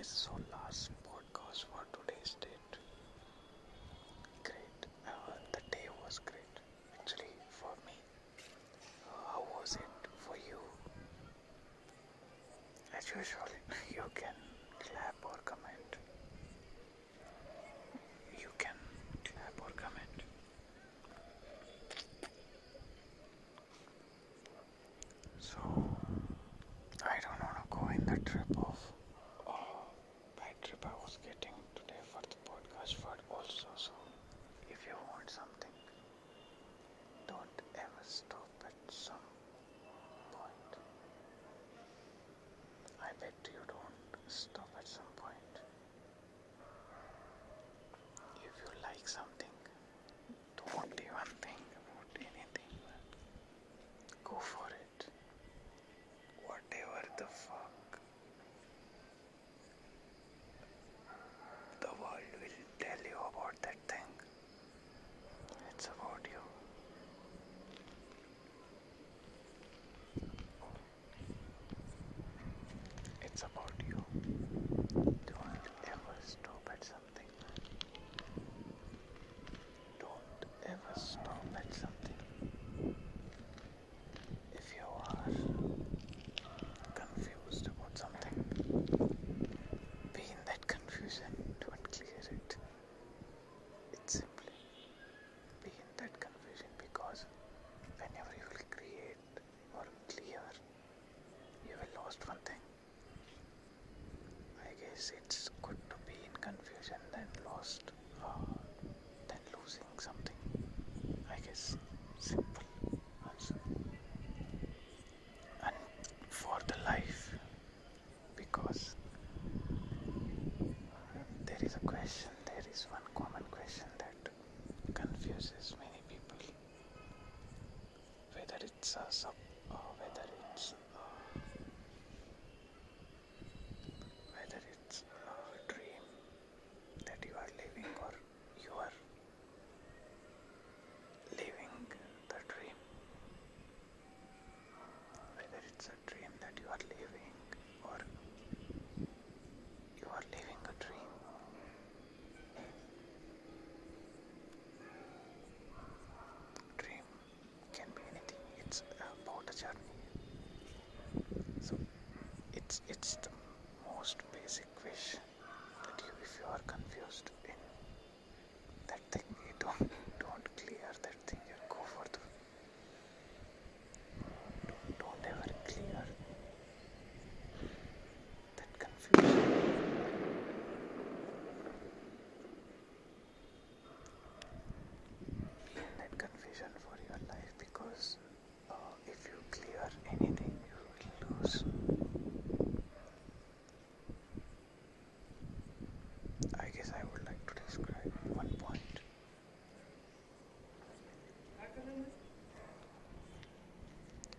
This is our last podcast for today's date. Great. Uh, the day was great, actually, for me. Uh, how was it for you? As usual, you can clap or comment. You can clap or comment. So, I don't want to go in the trip clip I was getting today for the podcast for also. So if you want something, don't ever stop at some point. I bet you don't stop at some point. If you like something, don't even think about anything. Go for it. Whatever the fuck. is one common question that confuses many people whether it's a sub journey so it's it's the most basic wish